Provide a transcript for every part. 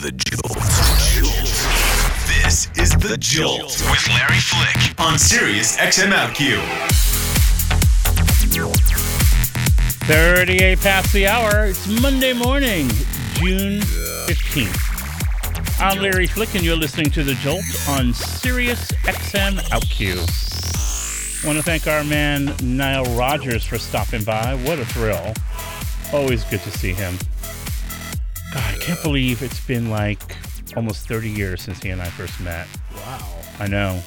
The Jolt. This is The Jolt with Larry Flick on Sirius XM OutQ. 38 past the hour. It's Monday morning, June 15th. I'm Larry Flick, and you're listening to The Jolt on Sirius XM OutQ. want to thank our man Nile Rodgers for stopping by. What a thrill. Always good to see him. God, I can't believe it's been like almost 30 years since he and I first met. Wow. I know.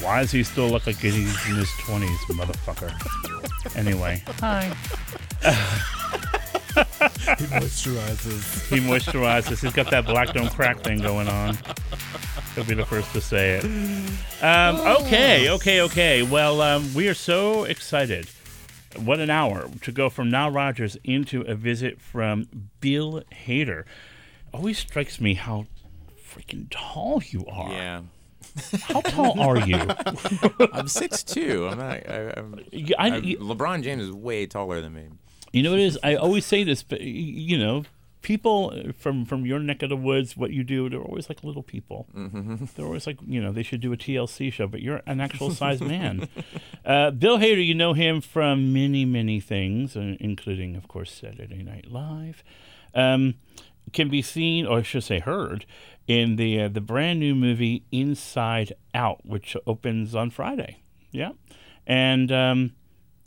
Why does he still look like he's in his 20s, motherfucker? Anyway, hi. He moisturizes. He moisturizes. He's got that black don't crack thing going on. He'll be the first to say it. Um, okay, okay, okay. Well, um, we are so excited. What an hour to go from Nile Rodgers into a visit from Bill Hader. Always strikes me how freaking tall you are. Yeah, How tall are you? I'm six two. I'm not. I, I'm, I- I'm- LeBron James is way taller than me. You know what it is? I always say this, but you know, people from from your neck of the woods, what you do, they're always like little people. Mm-hmm. They're always like, you know, they should do a TLC show, but you're an actual size man. Uh, Bill Hader, you know him from many, many things, uh, including, of course, Saturday Night Live. Um, can be seen, or I should say, heard, in the uh, the brand new movie Inside Out, which opens on Friday. Yeah, and um,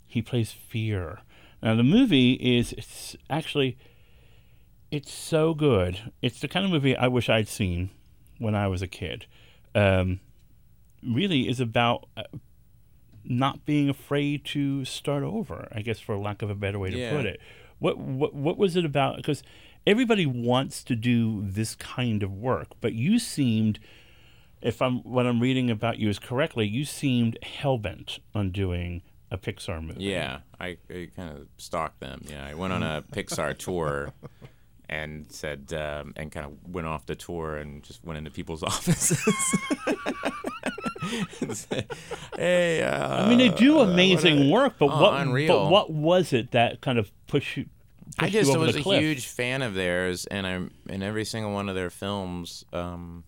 he plays fear. Now the movie is it's actually it's so good. It's the kind of movie I wish I'd seen when I was a kid. Um, really is about uh, not being afraid to start over. I guess for lack of a better way to Yeah. put it. What what what was it about? Because everybody wants to do this kind of work, but you seemed if I'm what I'm reading about you is correctly, you seemed hellbent on doing a Pixar movie. Yeah, I, I kind of stalked them. Yeah, I went on a Pixar tour and said, um, and kind of went off the tour and just went into people's offices. said, hey, uh, I mean, they do uh, amazing a- work, but oh, what? But what was it that kind of pushed you? I pushed you just over was a cliff? huge fan of theirs, and I'm in every single one of their films. Um,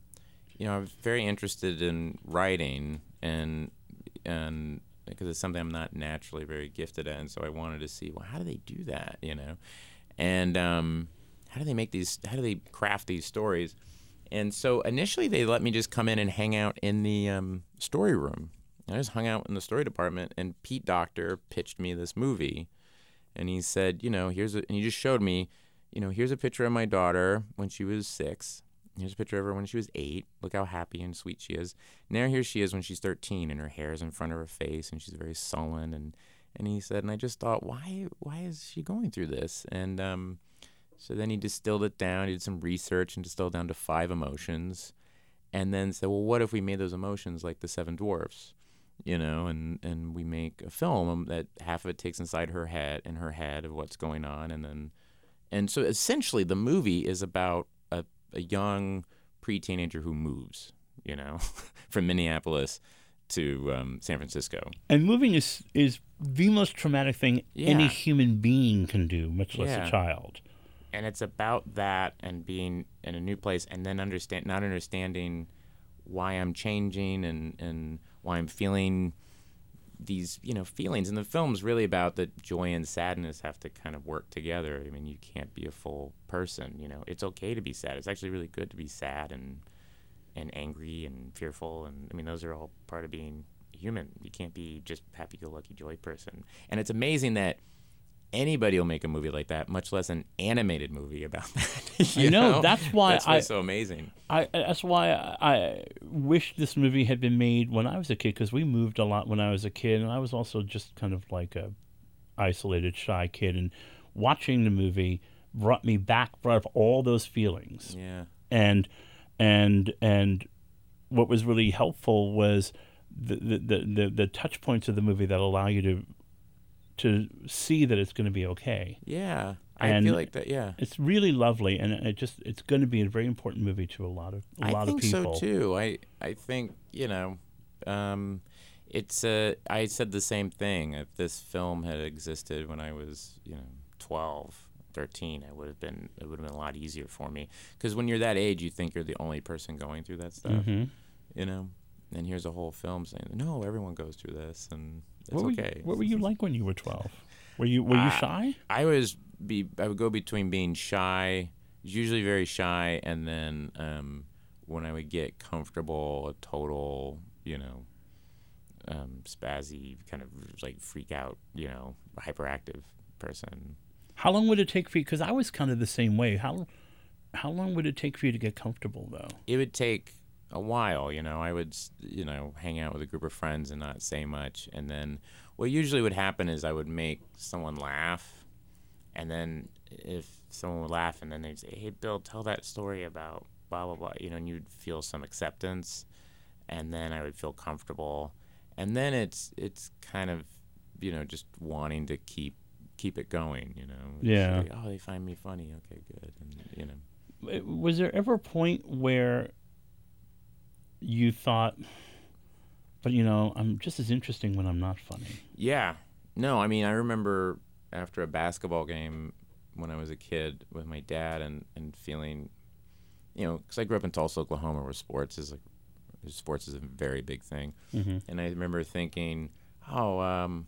you know, I'm very interested in writing, and and because it's something I'm not naturally very gifted at, and so I wanted to see, well, how do they do that? You know, and um, how do they make these? How do they craft these stories? And so initially, they let me just come in and hang out in the um, story room. I just hung out in the story department, and Pete Docter pitched me this movie and he said, you know, here's a, and he just showed me, you know, here's a picture of my daughter when she was six. Here's a picture of her when she was eight. Look how happy and sweet she is. Now here she is when she's 13, and her hair is in front of her face, and she's very sullen. And and he said, and I just thought, why why is she going through this? And um, so then he distilled it down. He did some research and distilled down to five emotions, and then said, well, what if we made those emotions like the seven dwarfs? you know, and and we make a film that half of it takes inside her head in her head of what's going on, and then, and so essentially the movie is about a, a young pre-teenager who moves, you know, from Minneapolis to um, San Francisco. And moving is is the most traumatic thing any human being can do, much less Yeah. a child. And it's about that and being in a new place and then understand not understanding why I'm changing and and why I'm feeling these you know feelings. And the film's really about that joy and sadness have to kind of work together. I mean you can't be a full person you know. It's okay to be sad. It's actually really good to be sad and and angry and fearful. And i mean those are all part of being human. You can't be just happy-go-lucky joy person. And it's amazing that anybody will make a movie like that, much less an animated movie about that. you I know, that's why that's I- it's so amazing. I that's why I, I wish this movie had been made when I was a kid because we moved a lot when I was a kid, and I was also just kind of like a isolated, shy kid, and watching the movie brought me back, brought up all those feelings. Yeah, and and and what was really helpful was the, the, the, the touch points of the movie that allow you to to see that it's going to be okay. yeah. I feel like that. Yeah, It's really lovely, and it just it's going to be a very important movie to a lot of a I lot of people. so too. I I think you know, um, it's uh, I said the same thing. If this film had existed when I was you know twelve, 13, I would have been it would have been a lot easier for me because when you're that age, you think you're the only person going through that stuff, Mm-hmm. you know. And here's a whole film saying, "No, everyone goes through this, and it's What were, okay." you, what were you like when you were 12? Were you were you Uh, shy? I was be I would go between being shy, usually very shy, and then um, when I would get comfortable, a total, you know, um, spazzy kind of like freak out, you know, hyperactive person. How long would it take for you? Because I was kind of the same way. How how long would it take for you to get comfortable though? It would take a while, you know. I would, you know, hang out with a group of friends and not say much, and then what usually would happen is I would make someone laugh, and then if someone would laugh, and then they'd say, "Hey, Bill, tell that story about blah blah blah," you know, and you'd feel some acceptance, and then I would feel comfortable, and then it's it's kind of, you know, just wanting to keep keep it going, you know. Yeah. like, oh, they find me funny. Okay, good, and you know. Was there ever a point where you thought, but you know, I'm just as interesting when I'm not funny? Yeah. No, I mean, I remember after a basketball game when I was a kid with my dad and, and feeling, you know, because I grew up in Tulsa, Oklahoma, where sports is like, sports is a very big thing. And I remember thinking, oh, um,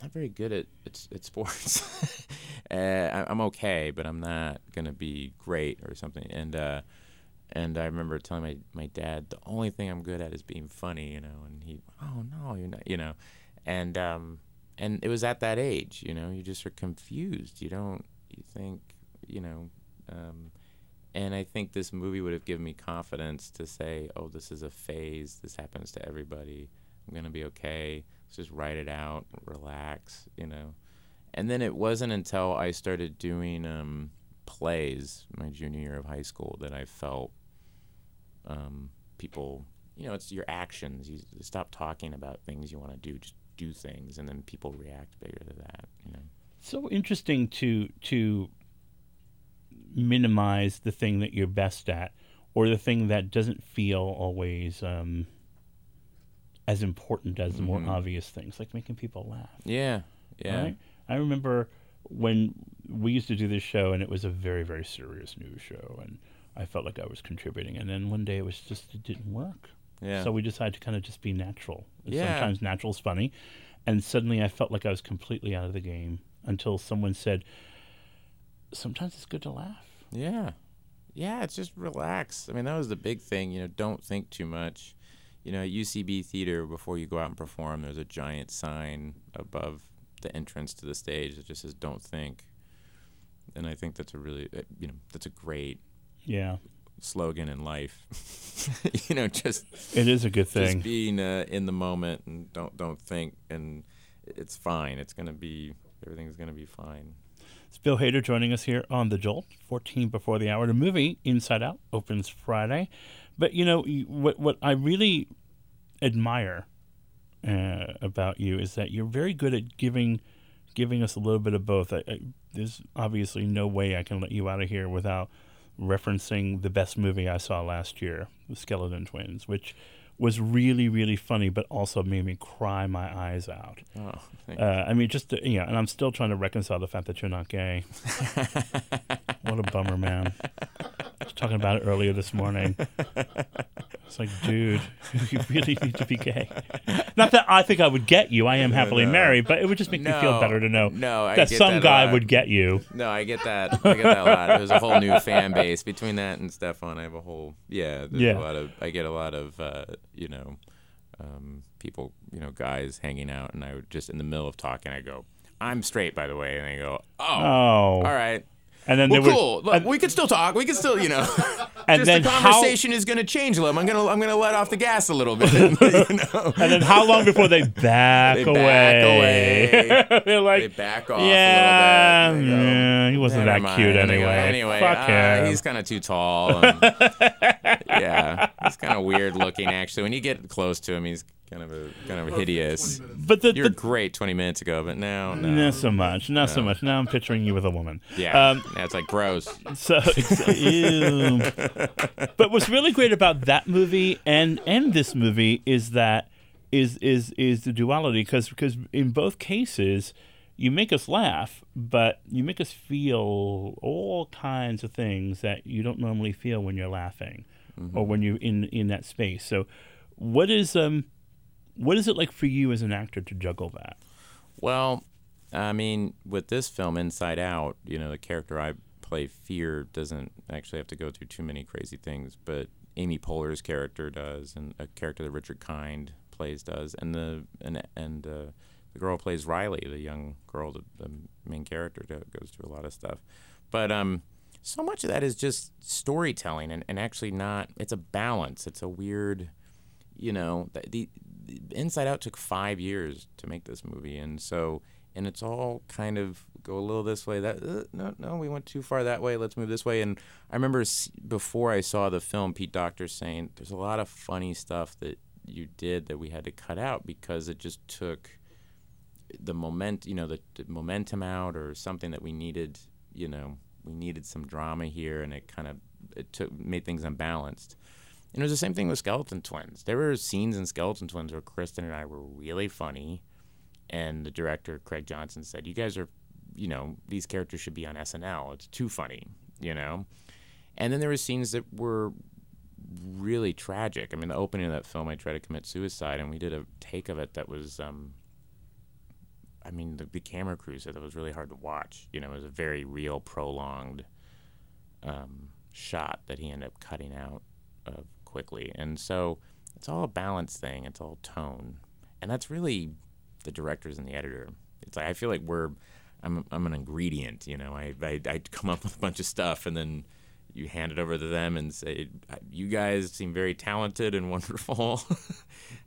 I'm not very good at, at, at sports. uh, I, I'm okay, but I'm not going to be great or something. And, uh, and I remember telling my, my dad, the only thing I'm good at is being funny, you know. And he, oh no, you're not, you know. And um, and it was at that age, you know, you just are confused. You don't, you think, you know. Um, and I think this movie would have given me confidence to say, oh, this is a phase. This happens to everybody. I'm gonna be okay. Let's just write it out, relax, you know. And then it wasn't until I started doing um, plays my junior year of high school that I felt um, people, you know, it's your actions. You stop talking about things you want to do, just do things, and then people react bigger to that, you know. So interesting to to minimize the thing that you're best at, or the thing that doesn't feel always um, as important as the more obvious things, like making people laugh. Yeah, yeah. Right? I remember when we used to do this show, and it was a very, very serious news show, and I felt like I was contributing. And then one day it was just, it didn't work. Yeah. So we decided to kind of just be natural. Yeah. Sometimes natural's funny. And suddenly I felt like I was completely out of the game until someone said, sometimes it's good to laugh. Yeah. Yeah, it's just relax. I mean, that was the big thing, you know, don't think too much. You know, at UCB Theater, before you go out and perform, there's a giant sign above the entrance to the stage that just says, don't think. And I think that's a really, uh, you know, that's a great Yeah. slogan in life. you know, just It is a good just thing. being uh, in the moment and don't don't think and it's fine. It's gonna be everything's gonna be fine. It's Bill Hader joining us here on The Jolt, 14 before the hour. The movie, Inside Out, opens Friday. But, you know, what, what I really admire uh, about you is that you're very good at giving giving us a little bit of both. I, I, there's obviously no way I can let you out of here without referencing the best movie I saw last year, The Skeleton Twins, which was really, really funny, but also made me cry my eyes out. Oh, Uh, I mean, just you know, and I'm still trying to reconcile the fact that you're not gay. what a bummer, man. I was talking about it earlier this morning. It's like, dude, you really need to be gay. Not that I think I would get you. I am happily married, but it would just make me feel better to know no, I that some that guy would get you. No, I get that. I get that a lot. There's a whole new fan base between that and Stefan. I have a whole yeah. There's Yeah. a lot of I get a lot of uh, you know um, people you know guys hanging out, and I would just in the middle of talking, I go, "I'm straight, by the way," and they go, "Oh, Oh, all right." and then Well, there cool. would, Look, we can still talk. We can still, you know. and just then the conversation is going to change a little. I'm going to I'm going to let off the gas a little bit. you know. and then how long before they back They away? back away. They're like, They back off yeah, a little bit. Go, yeah, he wasn't that cute mind. They go, anyway. Anyway, Fuck uh, him. he's kind of too tall. And, yeah, he's kind of weird looking. Actually, when you get close to him, he's kind of a kind of hideous. but the, You were the great 20 minutes ago, but now, no. not so much, not so much. Now I'm picturing you with a woman. Yeah, Um, that's like gross. So, ew. but what's really great about that movie and and this movie is that is is is the duality because because in both cases you make us laugh, but you make us feel all kinds of things that you don't normally feel when you're laughing or when you're in in that space. So, what is um, what is it like for you as an actor to juggle that? Well, I mean, with this film, Inside Out, you know, the character I play, Fear, doesn't actually have to go through too many crazy things, but Amy Poehler's character does, and a character that Richard Kind plays does, and the and and uh, the girl who plays Riley, the young girl, the, the main character, goes through a lot of stuff. But um, so much of that is just storytelling, and, and actually not. It's a balance. It's a weird, you know, the, the, Inside Out took five years to make this movie, and so and it's all kind of go a little this way. That uh, no, no, we went too far that way. Let's move this way. And I remember before I saw the film, Pete Docter saying there's a lot of funny stuff that you did that we had to cut out because it just took the moment, you know, the, the momentum out or something that we needed. You know, we needed some drama here, and it kind of it took made things unbalanced. And it was the same thing with Skeleton Twins. There were scenes in Skeleton Twins where Kristen and I were really funny, and the director Craig Johnson said, "You guys are, you know, these characters should be on SNL. It's too funny, you know." And then there were scenes that were really tragic. I mean, the opening of that film, I tried to commit suicide, and we did a take of it that was, um, I mean, the, the camera crew said it was really hard to watch. You know, it was a very real, prolonged um, shot that he ended up cutting out uh, quickly. And so it's all a balance thing. It's all tone, and that's really the directors and the editor. It's like I feel like we're, I'm, I'm an ingredient. You know, I, I, I come up with a bunch of stuff, and then you hand it over to them and say, "You guys seem very talented and wonderful.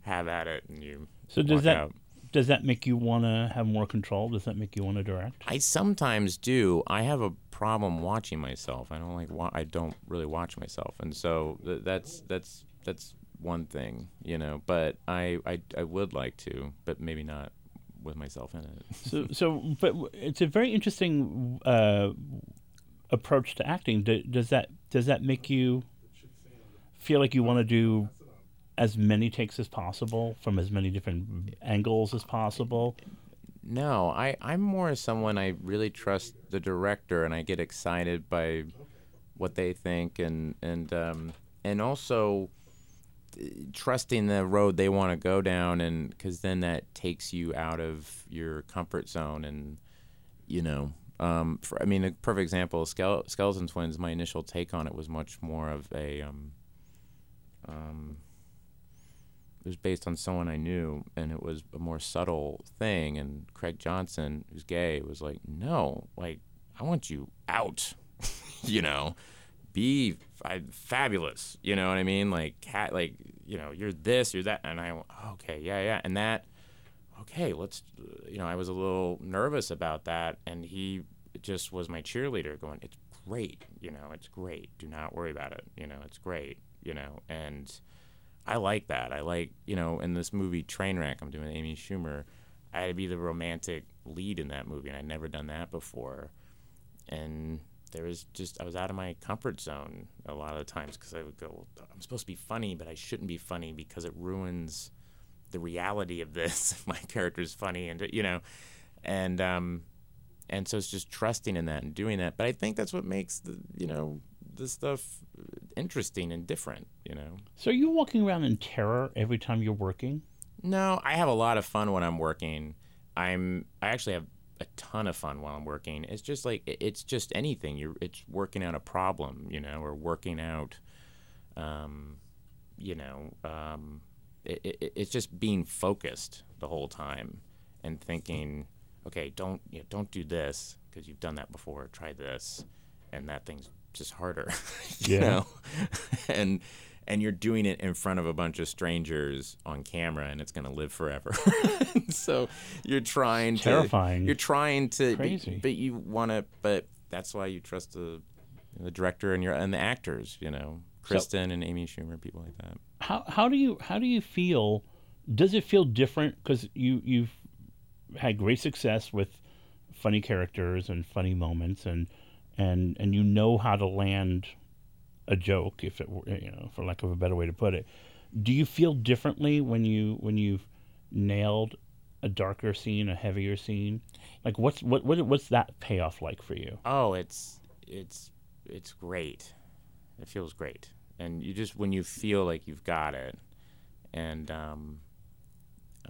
Have at it." And you So does that out. Does that make you want to have more control? Does that make you want to direct? I sometimes do. I have a problem watching myself. I don't like. Wa- I don't really watch myself, and so th- that's that's that's one thing, you know. But I, I I would like to, but maybe not with myself in it. So, so, but it's a very interesting uh, approach to acting. Do, does that does that make you feel like you want to do as many takes as possible from as many different angles as possible? No, I, I'm more someone I really trust the director, and I get excited by what they think, and and um, and also uh, trusting the road they want to go down, and because then that takes you out of your comfort zone, and you know, um, for, I mean, a perfect example, Skele- Skeleton Twins. My initial take on it was much more of a um, um, it was based on someone I knew, and it was a more subtle thing. And Craig Johnson, who's gay, was like, "No, like I want you out, you know, be fabulous, you know what I mean? Like cat, like you know, you're this, you're that." And I "Okay, yeah, yeah," and that, okay, let's, you know, I was a little nervous about that, and he just was my cheerleader, going, "It's great, you know, it's great. Do not worry about it, you know, it's great, you know," and I like that. I like, you know, in this movie Trainwreck, I'm doing Amy Schumer. I had to be the romantic lead in that movie, and I'd never done that before. And there was just, I was out of my comfort zone a lot of the times because I would go, I'm supposed to be funny, but I shouldn't be funny because it ruins the reality of this. my character's funny, and, you know, and, um, and so it's just trusting in that and doing that. But I think that's what makes the, you know, the stuff interesting and different, you know. So are you walking around in terror every time you're working? No, I have a lot of fun when I'm working. I'm I actually have a ton of fun while I'm working. It's just like it's just anything. You're it's working out a problem, you know, or working out, um, you know, um, it, it, it's just being focused the whole time and thinking, okay, don't you know, don't do this because you've done that before. Try this, and that thing's just harder, you Yeah. know, and and you're doing it in front of a bunch of strangers on camera, and it's gonna live forever. so you're trying to Terrifying. You're trying to, Crazy. but you want to, but that's why you trust the the director and your and the actors, you know, Kristen and Amy Schumer, people like that. How how do you how do you feel? Does it feel different because you you've had great success with funny characters and funny moments and and and you know how to land a joke if it were you know for lack of a better way to put it. Do you feel differently when you when you've nailed a darker scene, a heavier scene? Like what's what, what what's that payoff like for you? Oh, it's it's it's great. It feels great, and you just when you feel like you've got it, and um,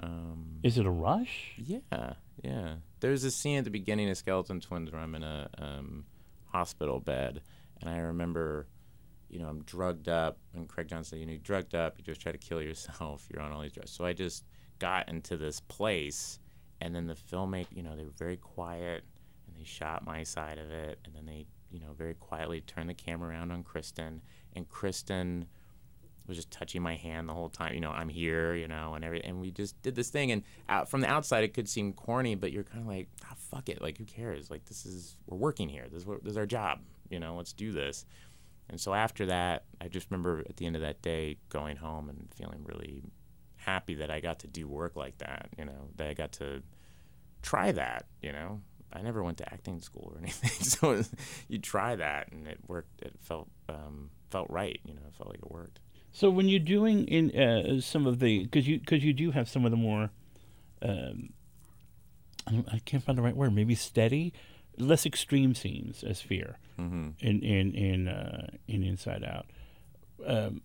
um, Is it a rush? yeah, yeah. There's a scene at the beginning of Skeleton Twins where I'm in a um, hospital bed, and I remember, you know, I'm drugged up, and Craig Johnson said, you know, you're drugged up, you just try to kill yourself, you're on all these drugs. So I just got into this place, and then the filmmaker, you know, they were very quiet, and they shot my side of it, and then they, you know, very quietly turned the camera around on Kristen, and Kristen was just touching my hand the whole time. You know, I'm here, you know, and everything. And we just did this thing. And out, from the outside, it could seem corny, but you're kind of like, ah, fuck it. Like, who cares? Like, this is, we're working here. This is, what, this is our job. You know, let's do this. And so after that, I just remember at the end of that day going home and feeling really happy that I got to do work like that, you know, that I got to try that, you know. I never went to acting school or anything, so you try that, and it worked. It felt um, felt right, you know. It felt like it worked. So when you're doing in uh, some of the because you because you do have some of the more, um, I, I can't find the right word. Maybe steady, less extreme scenes as fear Mm-hmm. in in in uh, in Inside Out, um,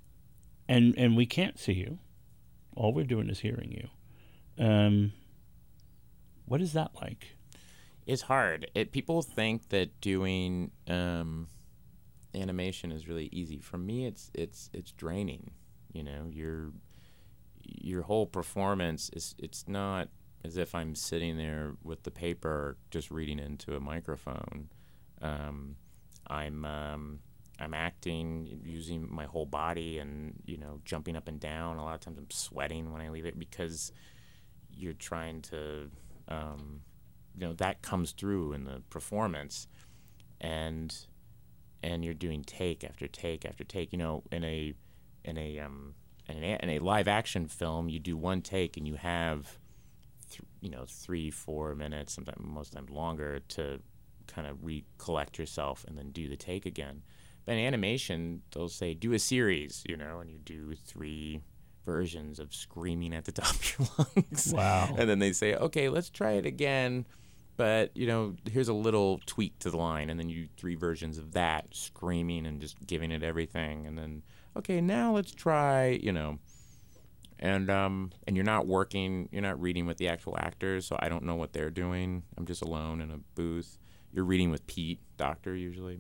and and we can't see you. All we're doing is hearing you. Um, what is that like? It's hard. It, people think that doing um, animation is really easy. For me, it's it's it's draining. You know, your your whole performance is it's not as if I'm sitting there with the paper just reading into a microphone. Um, I'm um, I'm acting using my whole body and you know jumping up and down. A lot of times I'm sweating when I leave it because you're trying to um, you know that comes through in the performance and and you're doing take after take after take you know in a in a um in a, in a live action film you do one take and you have you know three four minutes sometimes most times longer to kind of recollect yourself and then do the take again. But in animation they'll say do a series you know and you do three versions of screaming at the top of your lungs. Wow. and then they say okay let's try it again. But you know here's a little tweak to the line and then you three versions of that screaming and just giving it everything and then okay now let's try you know and um and you're not working you're not reading with the actual actors so i don't know what they're doing i'm just alone in a booth you're reading with pete docter usually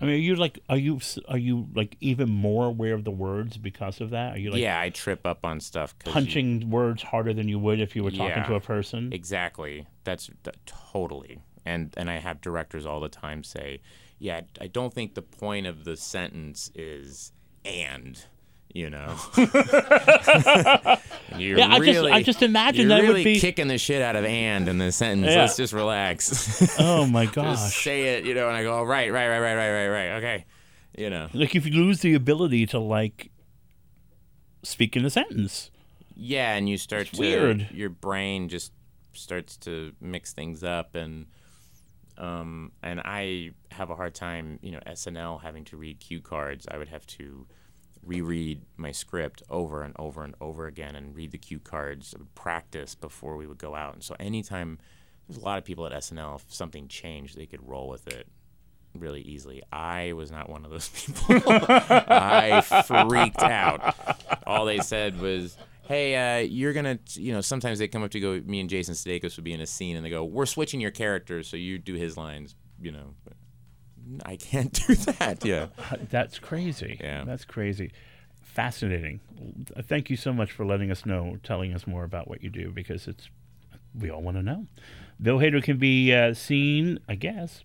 I mean, are you like are you are you like even more aware of the words because of that? Are you like yeah i trip up on stuff 'cause you- punching words harder than you would if you were talking Yeah. to a person? Exactly. That's that, totally. And and I have directors all the time say, "Yeah, I don't think the point of the sentence is and." You know, you're Yeah, I just- really, I just imagine that would be- kicking the shit out of "and" in the sentence. Yeah. Let's just relax. oh my just gosh! say it, you know. And I go, oh, right, right, right, right, right, right, right. Okay, you know. Like if you lose the ability to like speak in a sentence. Yeah, and you start It's to weird. your brain just starts to mix things up and um and I have a hard time, you know, SNL having to read cue cards. I would have to reread my script over and over and over again and read the cue cards, practice before we would go out. And so anytime there's a lot of people at SNL if something changed, they could roll with it really easily. I was not one of those people. I freaked out. All they said was, "Hey, uh, you're gonna," you know. Sometimes they come up to go. Me and Jason Sudeikis would be in a scene, and they go, "We're switching your characters, so you do his lines." You know, I can't do that. Yeah. That's crazy. Yeah. That's crazy. Fascinating. Thank you so much for letting us know, telling us more about what you do because it's we all want to know. Bill Hader can be uh, seen, I guess,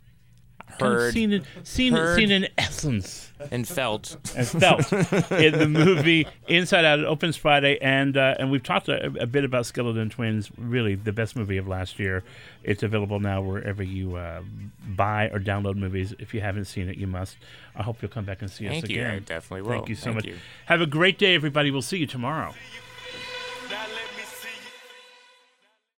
Heard seen in, seen Heard. seen in essence and felt. and felt in the movie Inside Out. It opens Friday, and uh, and we've talked a, a bit about Skeleton Twins. Really, the best movie of last year. It's available now wherever you uh, buy or download movies. If you haven't seen it, you must. I hope you'll come back and see us Thank you. again. I definitely will. Thank you so Thank much. you. Have a great day, everybody. We'll see you tomorrow.